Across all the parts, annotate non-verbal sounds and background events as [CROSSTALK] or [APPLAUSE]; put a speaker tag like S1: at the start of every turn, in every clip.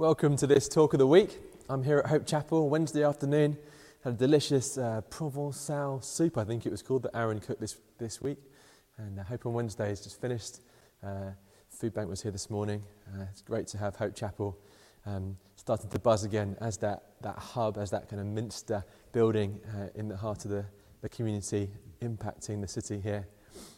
S1: Welcome to this talk of the week. I'm here at Hope Chapel Wednesday afternoon. Had a delicious uh, Provençal soup, I think it was called, that Aaron cooked this, this week. And uh, Hope on Wednesday is just finished. Uh, food bank was here this morning. Uh, it's great to have Hope Chapel um, starting to buzz again as that, that hub, as that kind of Minster building uh, in the heart of the, the community, impacting the city here.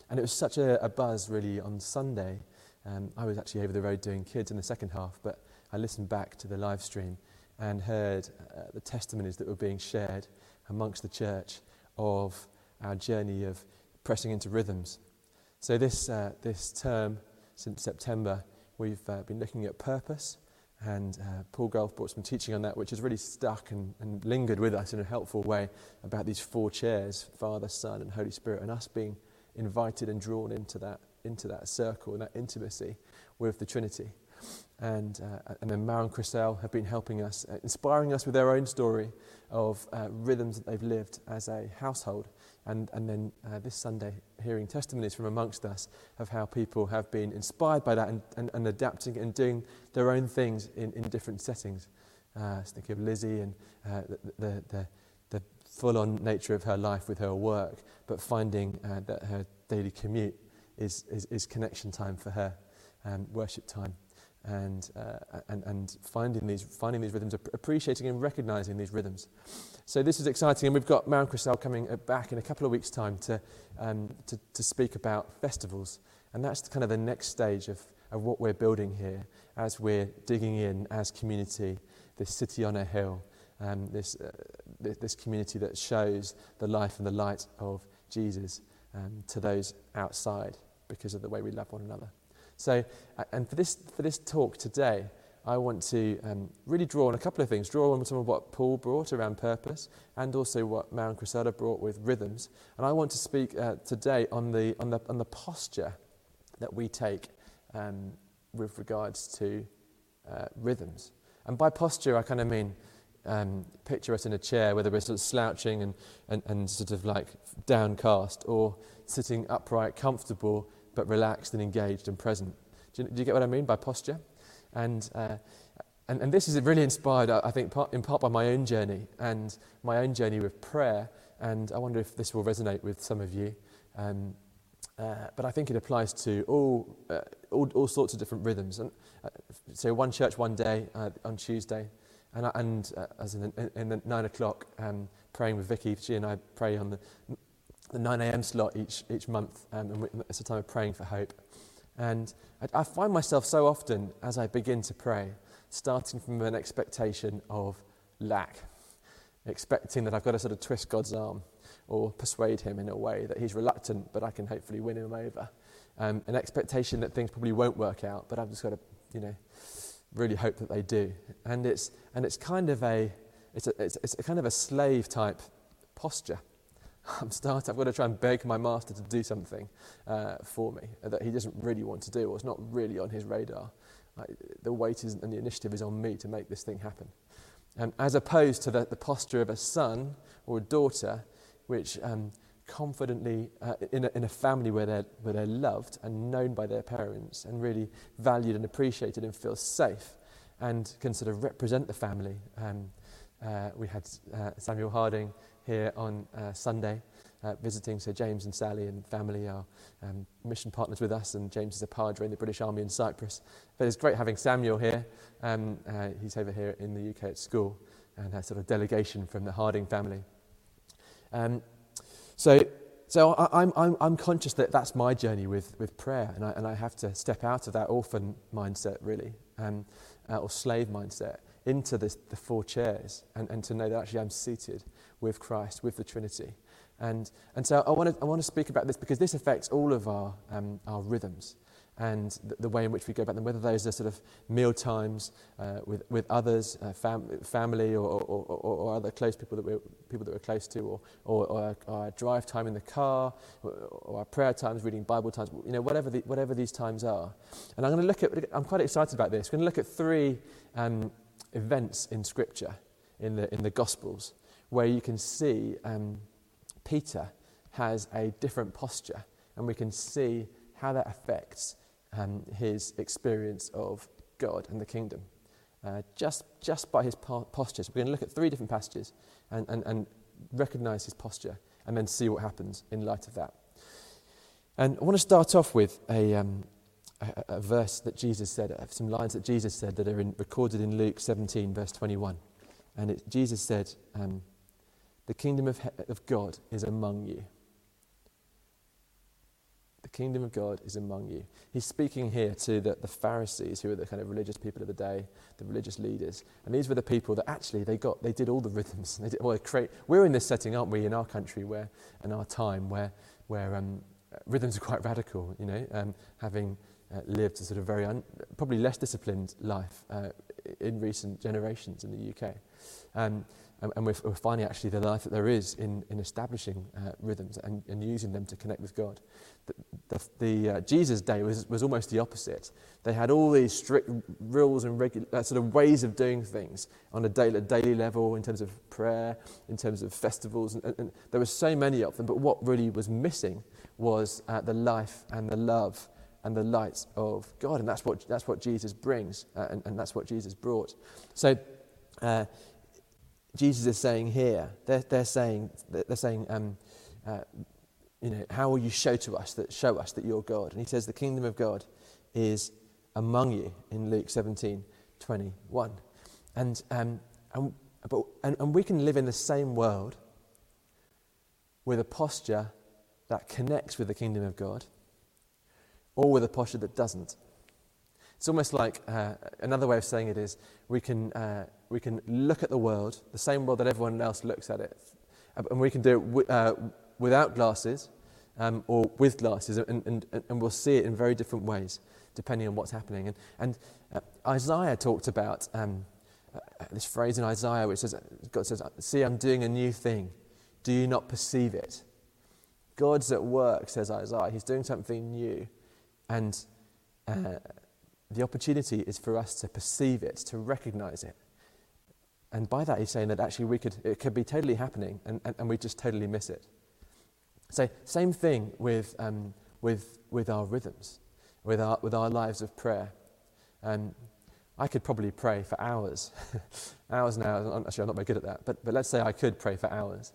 S1: And it was such a, a buzz really on Sunday. Um, I was actually over the road doing kids in the second half, but I listened back to the live stream and heard uh, the testimonies that were being shared amongst the church of our journey of pressing into rhythms. So, this, uh, this term, since September, we've uh, been looking at purpose, and uh, Paul Gulf brought some teaching on that, which has really stuck and, and lingered with us in a helpful way about these four chairs Father, Son, and Holy Spirit, and us being invited and drawn into that, into that circle and that intimacy with the Trinity and, uh, and then Mara and Chriselle have been helping us, uh, inspiring us with their own story of uh, rhythms that they've lived as a household. And, and then uh, this Sunday, hearing testimonies from amongst us of how people have been inspired by that and, and, and adapting and doing their own things in, in different settings. Uh, so think of Lizzie and uh, the, the, the, the full on nature of her life with her work, but finding that her daily commute is, is, is connection time for her, um, worship time and, uh, and, and finding, these, finding these rhythms, appreciating and recognizing these rhythms. So this is exciting, and we've got Maren Chriselle coming uh, back in a couple of weeks' time to, um, to, to speak about festivals. And that's kind of the next stage of, of what we're building here as we're digging in as community, this city on a hill, um, this, uh, this community that shows the life and the light of Jesus um, to those outside because of the way we love one another. So, and for this, for this talk today, I want to um, really draw on a couple of things. Draw on some of what Paul brought around purpose and also what Maren Crisella brought with rhythms. And I want to speak uh, today on the, on, the, on the posture that we take um, with regards to uh, rhythms. And by posture, I kind of mean um, picture us in a chair, whether we're sort of slouching and, and, and sort of like downcast or sitting upright, comfortable, but relaxed and engaged and present. Do you, do you get what I mean by posture? And, uh, and, and, this is really inspired, I think, part, in part by my own journey and my own journey with prayer. And I wonder if this will resonate with some of you. Um, uh, but I think it applies to all, uh, all, all, sorts of different rhythms. And, uh, so, one church one day uh, on Tuesday, and, and uh, as in, in, in, the nine o'clock, um, praying with Vicky. She and I pray on the the 9 a.m. slot each, each month, um, and it's a time of praying for hope. And I, I find myself so often, as I begin to pray, starting from an expectation of lack, expecting that I've got to sort of twist God's arm or persuade him in a way that he's reluctant, but I can hopefully win him over. Um, an expectation that things probably won't work out, but I've just got to, you know, really hope that they do. And it's, and it's kind of a, it's a, it's, it's a kind of a slave type posture. I'm starting, I've got to try and beg my master to do something uh, for me that he doesn't really want to do or it's not really on his radar. The weight is, and the initiative is on me to make this thing happen. As opposed to the, the posture of a son or a daughter, which um, confidently, uh, in, a, in a family where they're, where they're loved and known by their parents and really valued and appreciated and feel safe and can sort of represent the family. Um, uh, we had uh, Samuel Harding here on uh, Sunday, uh, visiting. So James and Sally and family are um, mission partners with us, and James is a padre in the British Army in Cyprus. But it's great having Samuel here. Um, uh, he's over here in the UK at school, and a sort of delegation from the Harding family. Um, so so I, am I'm, I'm conscious that that's my journey with, with prayer, and I, and I have to step out of that orphan mindset, really, um, uh, or slave mindset, into this, the four chairs, and, and to know that actually I'm seated with Christ, with the Trinity. And, and so I want, to, I want to speak about this because this affects all of our, um, our rhythms and the, way in which we go about them, whether those are sort of meal times uh, with, with others, uh, fam- family or, or, or, or, other close people that we're, people that we're close to, or, or, or our, drive time in the car, or, our prayer times, reading Bible times, you know, whatever, the, whatever these times are. And I'm going to look at, I'm quite excited about this. I'm going to look at three um, events in Scripture, in the, in the Gospels, where you can see um, Peter has a different posture, and we can see how that affects um, his experience of God and the kingdom. uh, just, just by his posture. So we're going to look at three different passages and, and, and recognize his posture and then see what happens in light of that. And I want to start off with a, um, a, a, verse that Jesus said, uh, some lines that Jesus said that are in, recorded in Luke 17, verse 21. And it, Jesus said, um, The kingdom of, of God is among you. The kingdom of God is among you. He's speaking here to the, the Pharisees, who are the kind of religious people of the day, the religious leaders. And these were the people that actually they got, they did all the rhythms. [LAUGHS] They did, well, create, we're in this setting, aren't we, in our country, where, in our time, where, where um, rhythms are quite radical, you know, um, having uh, lived a sort of very, un, probably less disciplined life uh, in recent generations in the UK. Um, and, we're, we're, finding actually the life that there is in, in establishing uh, rhythms and, and using them to connect with God. The, the, the uh, Jesus day was, was almost the opposite. They had all these strict rules and uh, sort of ways of doing things on a daily, daily level in terms of prayer, in terms of festivals, and, and, and there were so many of them. But what really was missing was uh, the life and the love and the light of God. And that's what, that's what Jesus brings, uh, and, and, that's what Jesus brought. So, uh, Jesus is saying here, they're, they're saying, they're saying um, uh, you know, how will you show to us that show us that you're God? And he says the kingdom of God is among you in Luke 17, 21. And, um, and, but, and, and we can live in the same world with a posture that connects with the kingdom of God or with a posture that doesn't. It's almost like uh, another way of saying it is we can, uh, we can look at the world, the same world that everyone else looks at it, and we can do it w- uh, without glasses um, or with glasses, and, and, and we'll see it in very different ways depending on what's happening. And, and uh, Isaiah talked about um, uh, this phrase in Isaiah which says, God says, See, I'm doing a new thing. Do you not perceive it? God's at work, says Isaiah. He's doing something new. And uh, the opportunity is for us to perceive it, to recognize it. And by that, he's saying that actually we could, it could be totally happening and, and, and we just totally miss it. So, same thing with, um, with, with our rhythms, with our, with our lives of prayer. Um, I could probably pray for hours, [LAUGHS] hours and hours. Actually, I'm not very good at that, but, but let's say I could pray for hours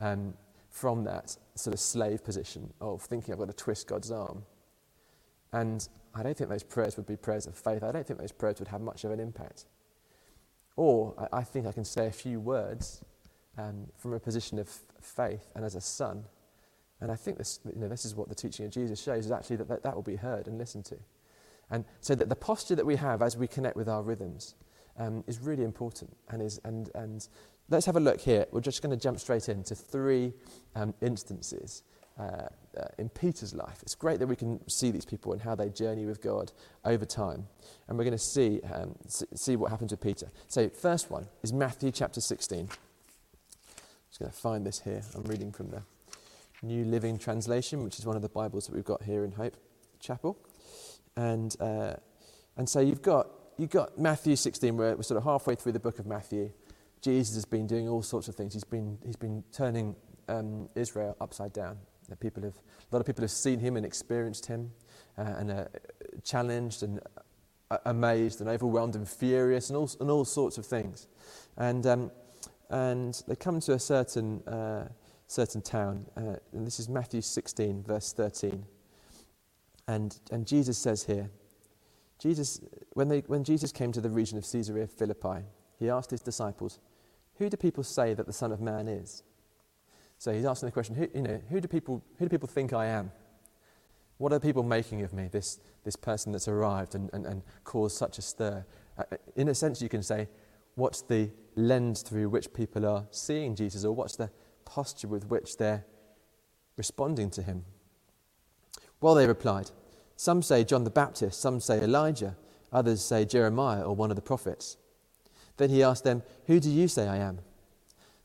S1: um, from that sort of slave position of thinking I've got to twist God's arm. And I don't think those prayers would be prayers of faith. I don't think those prayers would have much of an impact. Or I, I think I can say a few words um, from a position of faith and as a son. And I think this, you know, this is what the teaching of Jesus shows is actually that, that that will be heard and listened to. And so that the posture that we have as we connect with our rhythms um, is really important. And, is, and, and let's have a look here. We're just going to jump straight into three um, instances uh, uh, in Peter's life. It's great that we can see these people and how they journey with God over time. And we're going to see, um, see what happens with Peter. So, first one is Matthew chapter 16. I'm just going to find this here. I'm reading from the New Living Translation, which is one of the Bibles that we've got here in Hope Chapel. And, uh, and so you've got, you've got Matthew 16, where we're sort of halfway through the book of Matthew. Jesus has been doing all sorts of things. He's been, he's been turning um, Israel upside down. People have, a lot of people have seen him and experienced him uh, and uh, challenged and uh, amazed and overwhelmed and furious and all, and all sorts of things. And, um, and they come to a certain, uh, certain town, uh, and this is Matthew 16, verse 13. And, and Jesus says here, Jesus, when, they, when Jesus came to the region of Caesarea Philippi, he asked his disciples, Who do people say that the Son of Man is? So he's asking the question, who, you know, who, do people, who do people think I am? What are people making of me, this, this person that's arrived and, and, and caused such a stir? Uh, in a sense, you can say, what's the lens through which people are seeing Jesus, or what's the posture with which they're responding to him? Well, they replied, Some say John the Baptist, some say Elijah, others say Jeremiah or one of the prophets. Then he asked them, Who do you say I am?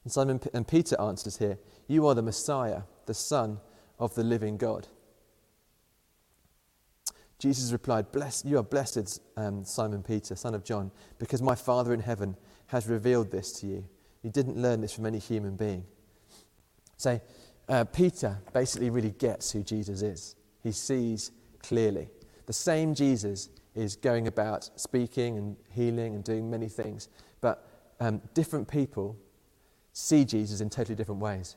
S1: And Simon P- and Peter answers here, You are the Messiah, the Son of the living God. Jesus replied, Bless, You are blessed, um, Simon Peter, son of John, because my Father in heaven has revealed this to you. You didn't learn this from any human being. So, uh, Peter basically really gets who Jesus is. He sees clearly. The same Jesus is going about speaking and healing and doing many things. But um, different people see Jesus in totally different ways.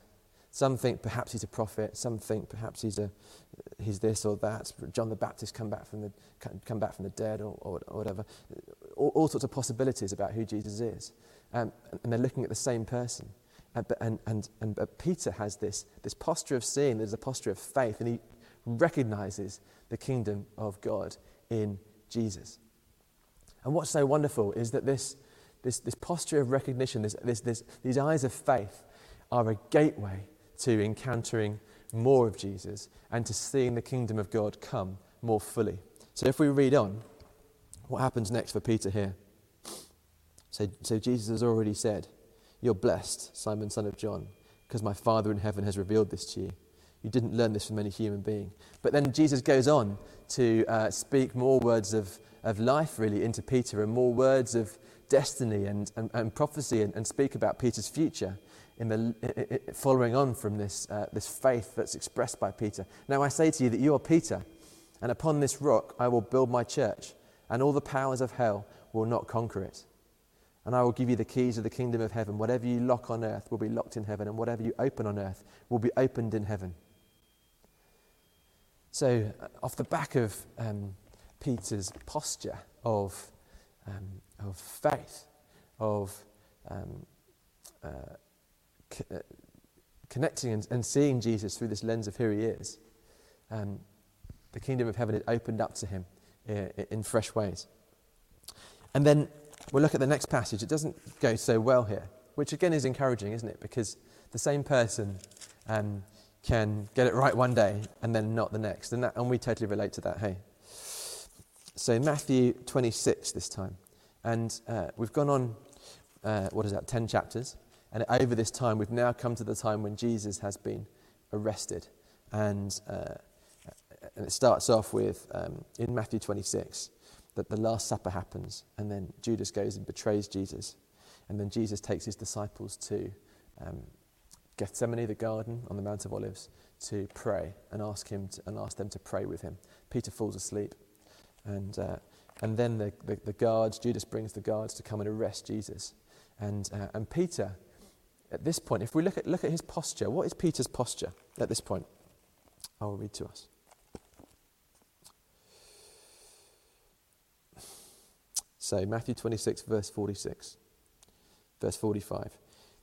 S1: Some think perhaps he's a prophet. Some think perhaps he's, a, he's this or that. John the Baptist come back from the, come back from the dead or, or, or whatever. All, all, sorts of possibilities about who Jesus is. Um, and they're looking at the same person. Uh, but, and, and, and Peter has this, this posture of seeing, there's a posture of faith, and he recognizes the kingdom of God in Jesus. And what's so wonderful is that this, this, this posture of recognition, this, this, this, these eyes of faith, are a gateway to encountering more of Jesus and to seeing the kingdom of God come more fully. So if we read on, what happens next for Peter here? So, so Jesus has already said, You're blessed, Simon, son of John, because my Father in heaven has revealed this to you. You didn't learn this from any human being. But then Jesus goes on to uh, speak more words of, of life, really, into Peter and more words of destiny and, and, and prophecy and, and speak about Peter's future in the, following on from this, uh, this faith that's expressed by Peter. Now I say to you that you are Peter, and upon this rock I will build my church, and all the powers of hell will not conquer it. And I will give you the keys of the kingdom of heaven. Whatever you lock on earth will be locked in heaven, and whatever you open on earth will be opened in heaven. So, uh, off the back of um, Peter's posture of, um, of faith, of um, uh, uh, connecting and, and, seeing Jesus through this lens of who he is, um, the kingdom of heaven had opened up to him in, in fresh ways. And then we'll look at the next passage. It doesn't go so well here, which again is encouraging, isn't it? Because the same person um, can get it right one day and then not the next. And, that, and we totally relate to that, hey? So, Matthew 26 this time. And uh, we've gone on, uh, what is that, 10 chapters. And over this time, we've now come to the time when Jesus has been arrested. And, uh, and it starts off with, um, in Matthew 26, that the Last Supper happens. And then Judas goes and betrays Jesus. And then Jesus takes his disciples to um, Gethsemane, the garden on the Mount of Olives, to pray and ask, him to, and ask them to pray with him. Peter falls asleep. And, uh, and then the, the, the guards, Judas brings the guards to come and arrest Jesus. And, uh, and Peter at this point, if we look at, look at his posture, what is Peter's posture at this point? I will read to us. So, Matthew 26, verse 46, verse 45.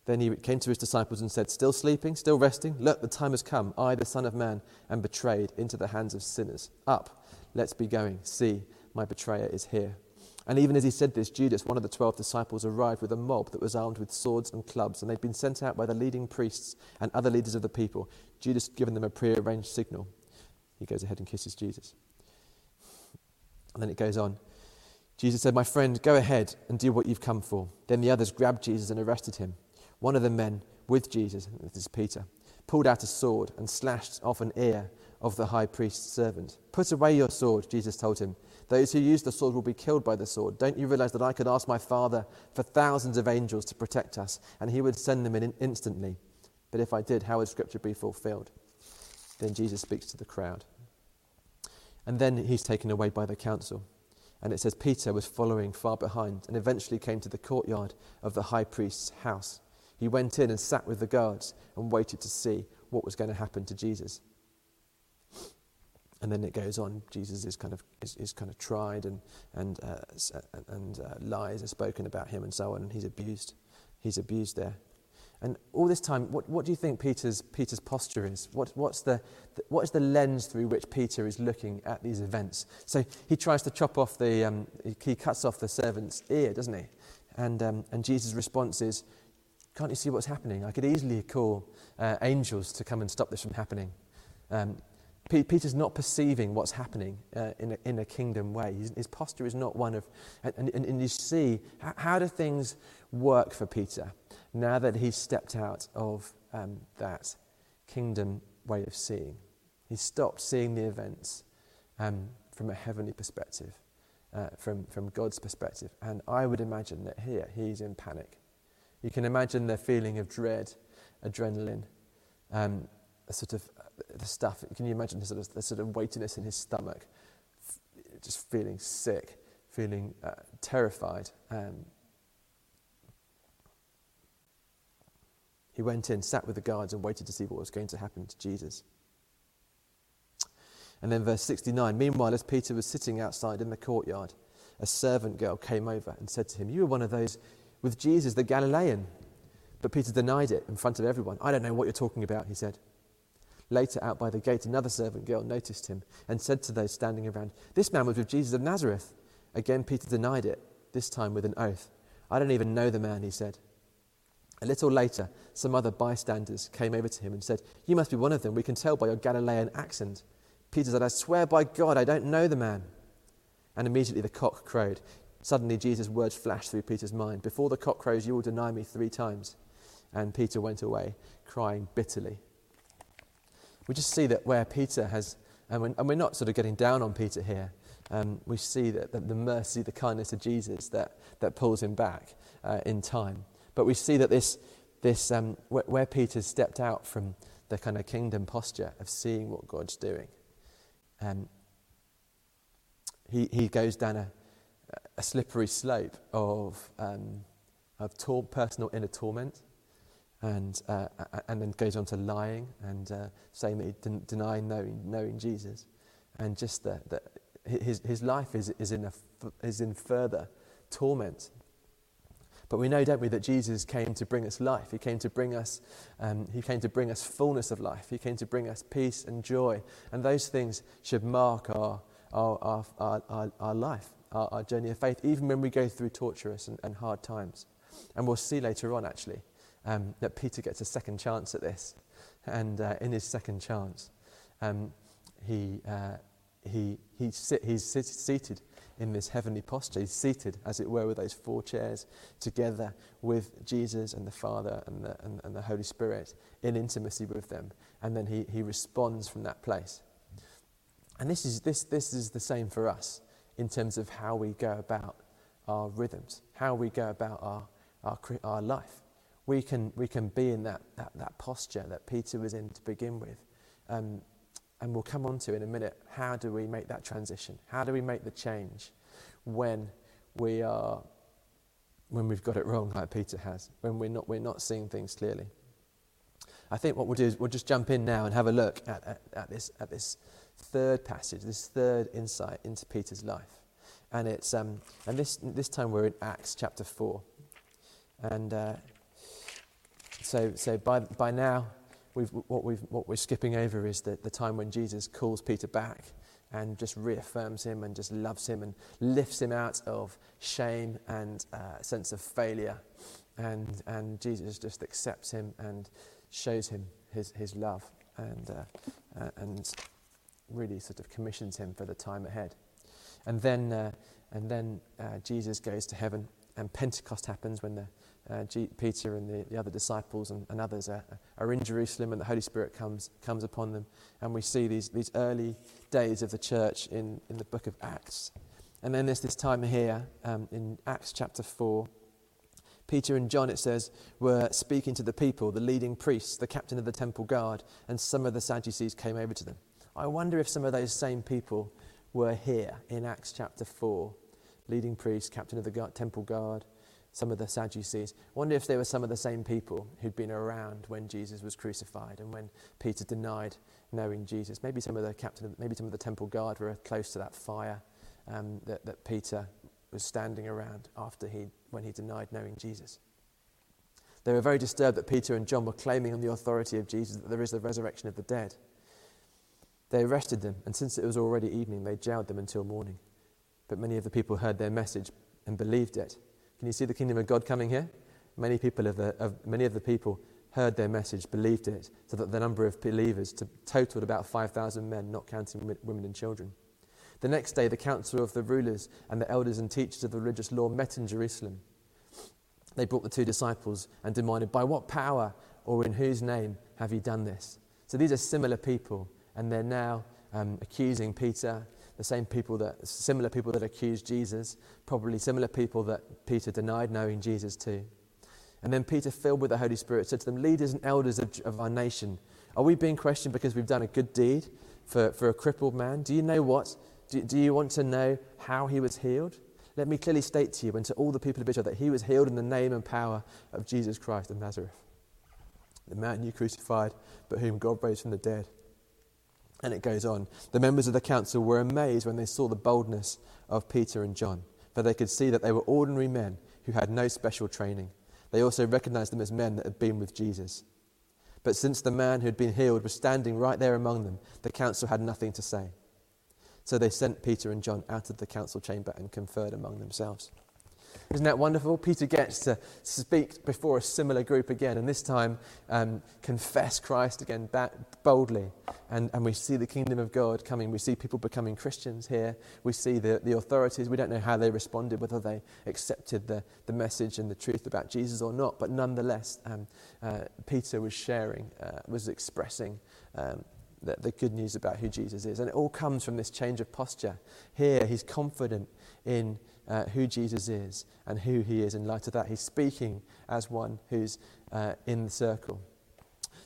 S1: Then he came to his disciples and said, Still sleeping, still resting? Look, the time has come. I, the Son of Man, am betrayed into the hands of sinners. Up, let's be going. See, my betrayer is here. And even as he said this, Judas, one of the twelve disciples, arrived with a mob that was armed with swords and clubs, and they'd been sent out by the leading priests and other leaders of the people. Judas given them a prearranged signal. He goes ahead and kisses Jesus. And then it goes on. Jesus said, My friend, go ahead and do what you've come for. Then the others grabbed Jesus and arrested him. One of the men with Jesus, this is Peter, pulled out a sword and slashed off an ear of the high priest's servant. Put away your sword, Jesus told him. Those who use the sword will be killed by the sword. Don't you realize that I could ask my Father for thousands of angels to protect us, and he would send them in instantly? But if I did, how would Scripture be fulfilled? Then Jesus speaks to the crowd. And then he's taken away by the council. And it says Peter was following far behind and eventually came to the courtyard of the high priest's house. He went in and sat with the guards and waited to see what was going to happen to Jesus and then it goes on. Jesus is kind of is, is kind of tried, and and uh, and uh, lies are spoken about him, and so on. And he's abused. He's abused there. And all this time, what, what do you think Peter's Peter's posture is? What what's the, the what is the lens through which Peter is looking at these events? So he tries to chop off the um, he cuts off the servant's ear, doesn't he? And um, and Jesus' response is, "Can't you see what's happening? I could easily call uh, angels to come and stop this from happening." Um, Peter's not perceiving what's happening uh, in, a, in a kingdom way. His, his, posture is not one of. And, and, and you see, how, how, do things work for Peter now that he's stepped out of um, that kingdom way of seeing? He's stopped seeing the events um, from a heavenly perspective, uh, from, from God's perspective. And I would imagine that here he's in panic. You can imagine the feeling of dread, adrenaline, um, a sort of the stuff. Can you imagine the sort of, the sort of weightiness in his stomach? just feeling sick, feeling uh, terrified. Um, he went in, sat with the guards, and waited to see what was going to happen to Jesus. And then, verse 69 Meanwhile, as Peter was sitting outside in the courtyard, a servant girl came over and said to him, You are one of those with Jesus, the Galilean. But Peter denied it in front of everyone. I don't know what you're talking about, he said. Later, out by the gate, another servant girl noticed him and said to those standing around, This man was with Jesus of Nazareth. Again, Peter denied it, this time with an oath. I don't even know the man, he said. A little later, some other bystanders came over to him and said, You must be one of them. We can tell by your Galilean accent. Peter said, I swear by God, I don't know the man. And immediately the cock crowed. Suddenly, Jesus' words flashed through Peter's mind Before the cock crows, you will deny me three times. And Peter went away, crying bitterly. We just see that where Peter has, and we're, and we're not sort of getting down on Peter here, um, we see that, that, the mercy, the kindness of Jesus that, that pulls him back uh, in time. But we see that this, this um, where, where Peter stepped out from the kind of kingdom posture of seeing what God's doing, um, he, he goes down a, a slippery slope of, um, of tor- personal inner torment and, uh, and then goes on to lying and uh, saying that he didn't deny knowing, knowing Jesus. And just that, his, his life is, is, in a, is in further torment. But we know, don't we, that Jesus came to bring us life. He came to bring us, um, he came to bring us fullness of life. He came to bring us peace and joy. And those things should mark our, our, our, our, our, our life, our, our, journey of faith, even when we go through torturous and, and hard times. And we'll see later on, actually, um, that Peter gets a second chance at this. And uh, in his second chance, um, he, uh, he, he sit, he's seated in this heavenly posture. He's seated, as it were, with those four chairs together with Jesus and the Father and the, and, and the Holy Spirit in intimacy with them. And then he, he responds from that place. And this is, this, this is the same for us in terms of how we go about our rhythms, how we go about our, our, our life we can, we can be in that, that, that posture that Peter was in to begin with. Um, and we'll come on to in a minute how do we make that transition? How do we make the change when we are when we've got it wrong like Peter has, when we're not, we're not seeing things clearly. I think what we'll do is we'll just jump in now and have a look at, at, at this, at this third passage, this third insight into Peter's life. And, it's, um, and this, this time we're in Acts chapter 4. And uh, so, so by, by now, we've, what, we've, what we're skipping over is the, the time when Jesus calls Peter back and just reaffirms him and just loves him and lifts him out of shame and uh, sense of failure. And, and Jesus just accepts him and shows him his, his love and, uh, uh, and really sort of commissions him for the time ahead. And then, uh, and then uh, Jesus goes to heaven, and Pentecost happens when the uh, G- Peter and the, the, other disciples and, and others are, are, in Jerusalem and the Holy Spirit comes, comes upon them. And we see these, these early days of the church in, in the book of Acts. And then there's this time here um, in Acts chapter 4. Peter and John, it says, were speaking to the people, the leading priests, the captain of the temple guard, and some of the Sadducees came over to them. I wonder if some of those same people were here in Acts chapter 4 leading priests, captain of the temple guard, some of the Sadducees. I wonder if they were some of the same people who'd been around when Jesus was crucified and when Peter denied knowing Jesus. Maybe some of the captain, maybe some of the temple guard were close to that fire um, that, that Peter was standing around after he, when he denied knowing Jesus. They were very disturbed that Peter and John were claiming on the authority of Jesus that there is the resurrection of the dead. They arrested them, and since it was already evening, they jailed them until morning. But many of the people heard their message and believed it. Can you see the kingdom of God coming here? Many people of the, of, many of the people heard their message, believed it, so that the number of believers to, totaled about 5,000 men, not counting women and children. The next day, the council of the rulers and the elders and teachers of the religious law met in Jerusalem. They brought the two disciples and demanded, By what power or in whose name have you done this? So these are similar people, and they're now um, accusing Peter the same people that, similar people that accused Jesus, probably similar people that Peter denied knowing Jesus too. And then Peter, filled with the Holy Spirit, said to them, Leaders and elders of, of our nation, are we being questioned because we've done a good deed for, for a crippled man? Do you know what Do, do you want to know how he was healed? Let me clearly state to you and to all the people of Israel that he was healed in the name and power of Jesus Christ of Nazareth, the man you crucified, but whom God raised from the dead. And it goes on. The members of the council were amazed when they saw the boldness of Peter and John, for they could see that they were ordinary men who had no special training. They also recognized them as men that had been with Jesus. But since the man who had been healed was standing right there among them, the council had nothing to say. So they sent Peter and John out of the council chamber and conferred among themselves. Isn't that wonderful? Peter gets to speak before a similar group again, and this time um, confess Christ again boldly. And, and we see the kingdom of God coming. We see people becoming Christians here. We see the, the authorities. We don't know how they responded, whether they accepted the, the message and the truth about Jesus or not. But nonetheless, um, uh, Peter was sharing, uh, was expressing um, the, the good news about who Jesus is. And it all comes from this change of posture. Here, he's confident in uh, who Jesus is and who he is in light of that. He's speaking as one who's uh, in the circle.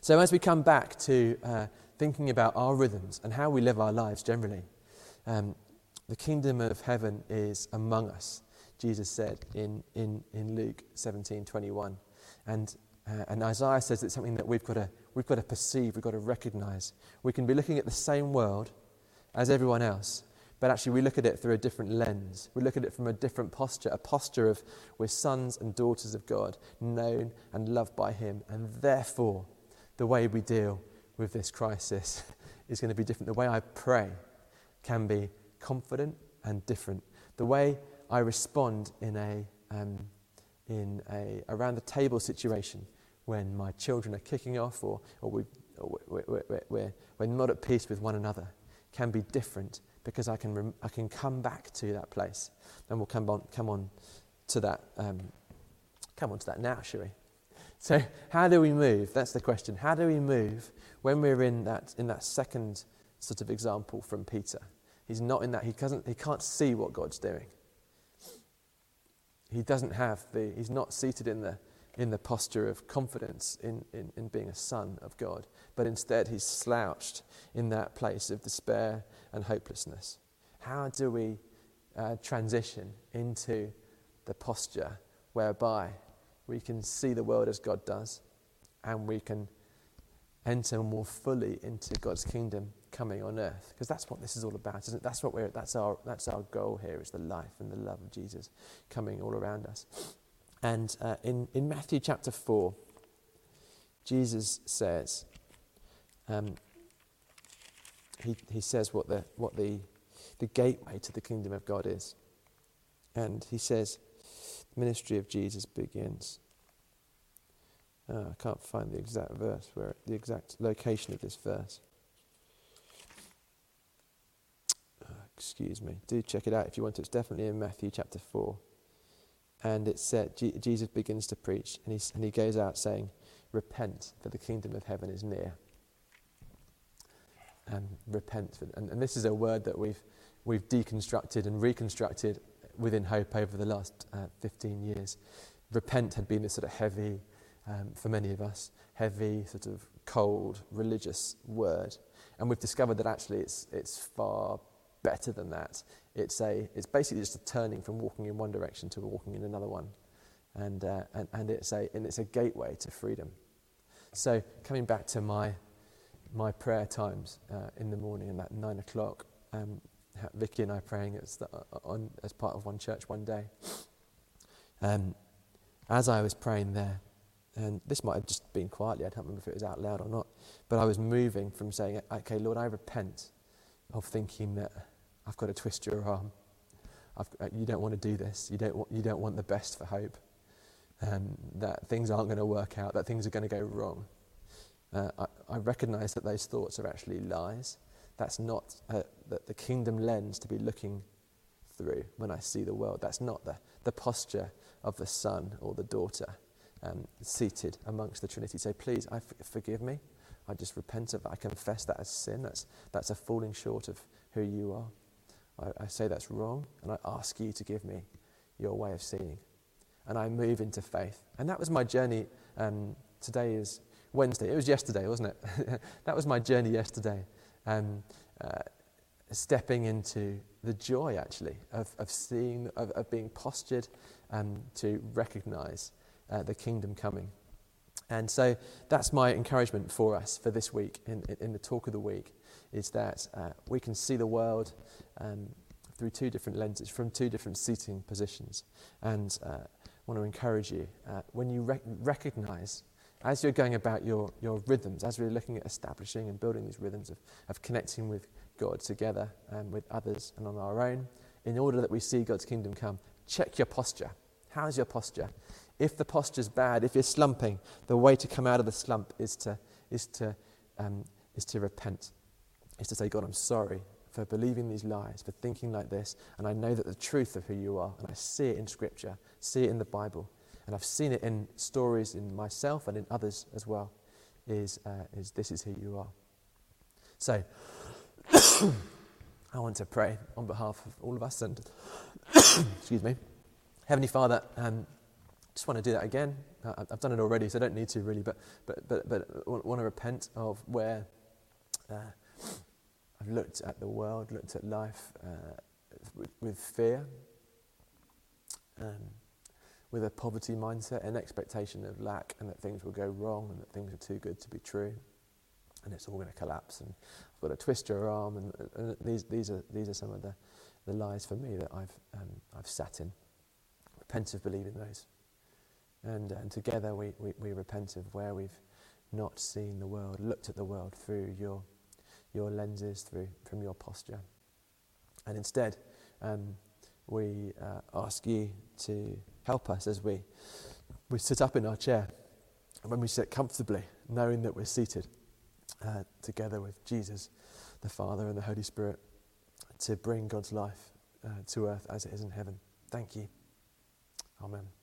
S1: So, as we come back to uh, thinking about our rhythms and how we live our lives generally, um, the kingdom of heaven is among us, Jesus said in, in, in Luke 17 21. And, uh, and Isaiah says it's something that we've got, to, we've got to perceive, we've got to recognize. We can be looking at the same world as everyone else, but actually, we look at it through a different lens. We look at it from a different posture, a posture of we're sons and daughters of God, known and loved by Him. And therefore, the way we deal with this crisis [LAUGHS] is going to be different. The way I pray can be confident and different. The way I respond in a, um, in a around the table situation when my children are kicking off or, or, we, or we're, we're, we're, we're not at peace with one another can be different because I can, rem- I can come back to that place. And we'll come on, come on to that, um, come on to that now, shall we? So, how do we move? That's the question. How do we move when we're in that, in that second sort of example from Peter? He's not in that, he, doesn't, he can't see what God's doing. He doesn't have the, he's not seated in the, in the posture of confidence in, in, in being a son of God, but instead he's slouched in that place of despair and hopelessness. How do we uh, transition into the posture whereby we can see the world as God does and we can enter more fully into God's kingdom coming on earth? Because that's what this is all about, isn't it? That's, what we're, that's, our, that's our goal here is the life and the love of Jesus coming all around us. And uh, in, in Matthew chapter 4, Jesus says, um, he, he says what, the, what the, the gateway to the kingdom of God is. And he says, the ministry of Jesus begins. Uh, I can't find the exact verse, where the exact location of this verse. Uh, excuse me. Do check it out if you want to. It's definitely in Matthew chapter 4 and it said G- Jesus begins to preach, and, he, and he goes out saying, "Repent, for the kingdom of heaven is near." Um, repent, For, and, and, this is a word that we've we've deconstructed and reconstructed within Hope over the last uh, 15 years. Repent had been this sort of heavy, um, for many of us, heavy, sort of cold, religious word, and we've discovered that actually it's it's far better than that. It's, a, it's basically just a turning from walking in one direction to walking in another one. And, uh, and, and, it's a, and it's a gateway to freedom. So, coming back to my, my prayer times uh, in the morning, about nine o'clock, um, Vicky and I praying as, the, uh, on, as part of one church one day. Um, as I was praying there, and this might have just been quietly, I don't remember if it was out loud or not, but I was moving from saying, Okay, Lord, I repent of thinking that I've got to twist your arm. Uh, you don't want to do this. You don't, want, you don't want the best for hope. Um, that things aren't going to work out, that things are going to go wrong. Uh, I, I recognize that those thoughts are actually lies. That's not uh, the, the kingdom lens to be looking through when I see the world. That's not the, the posture of the son or the daughter um, seated amongst the Trinity. Say, please, I f- forgive me. I just repent of it. I confess that as sin. That's, that's a falling short of who you are. I, I say that's wrong, and I ask you to give me your way of seeing. And I move into faith. And that was my journey. Um, today is Wednesday. It was yesterday, wasn't it? [LAUGHS] that was my journey yesterday. Um, uh, stepping into the joy, actually, of, of seeing, of, of being postured um, to recognize uh, the kingdom coming. And so that's my encouragement for us for this week, in, in the talk of the week, is that uh, we can see the world um, through two different lenses, from two different seating positions. And uh, I want to encourage you, uh, when you rec- recognize, as you're going about your, your rhythms, as we're looking at establishing and building these rhythms of, of connecting with God together and with others and on our own, in order that we see God's kingdom come, check your posture. How's your posture? If the posture's bad, if you're slumping, the way to come out of the slump is to, is to, um, is to repent, is to say, God, I'm sorry for believing these lies, for thinking like this, and I know that the truth of who you are, and I see it in Scripture, see it in the Bible, and I've seen it in stories in myself and in others as well, is, uh, is this is who you are. So, [COUGHS] I want to pray on behalf of all of us and, [COUGHS] excuse me, Heavenly Father, um, just want to do that again. I've done it already, so I don't need to really, but, but, but, but want to repent of where uh, I've looked at the world, looked at life uh, with, with, fear, um, with a poverty mindset, an expectation of lack, and that things will go wrong, and that things are too good to be true, and it's all going to collapse. And I've got to twist your arm, and, and these, these, are, these are some of the, the lies for me that I've, um, I've sat in. Repent of believing those. And, and together we, we, we repent of where we've not seen the world, looked at the world through your, your lenses, through, from your posture. And instead, um, we uh, ask you to help us as we, we sit up in our chair and when we sit comfortably, knowing that we're seated uh, together with Jesus, the Father, and the Holy Spirit to bring God's life uh, to earth as it is in heaven. Thank you. Amen.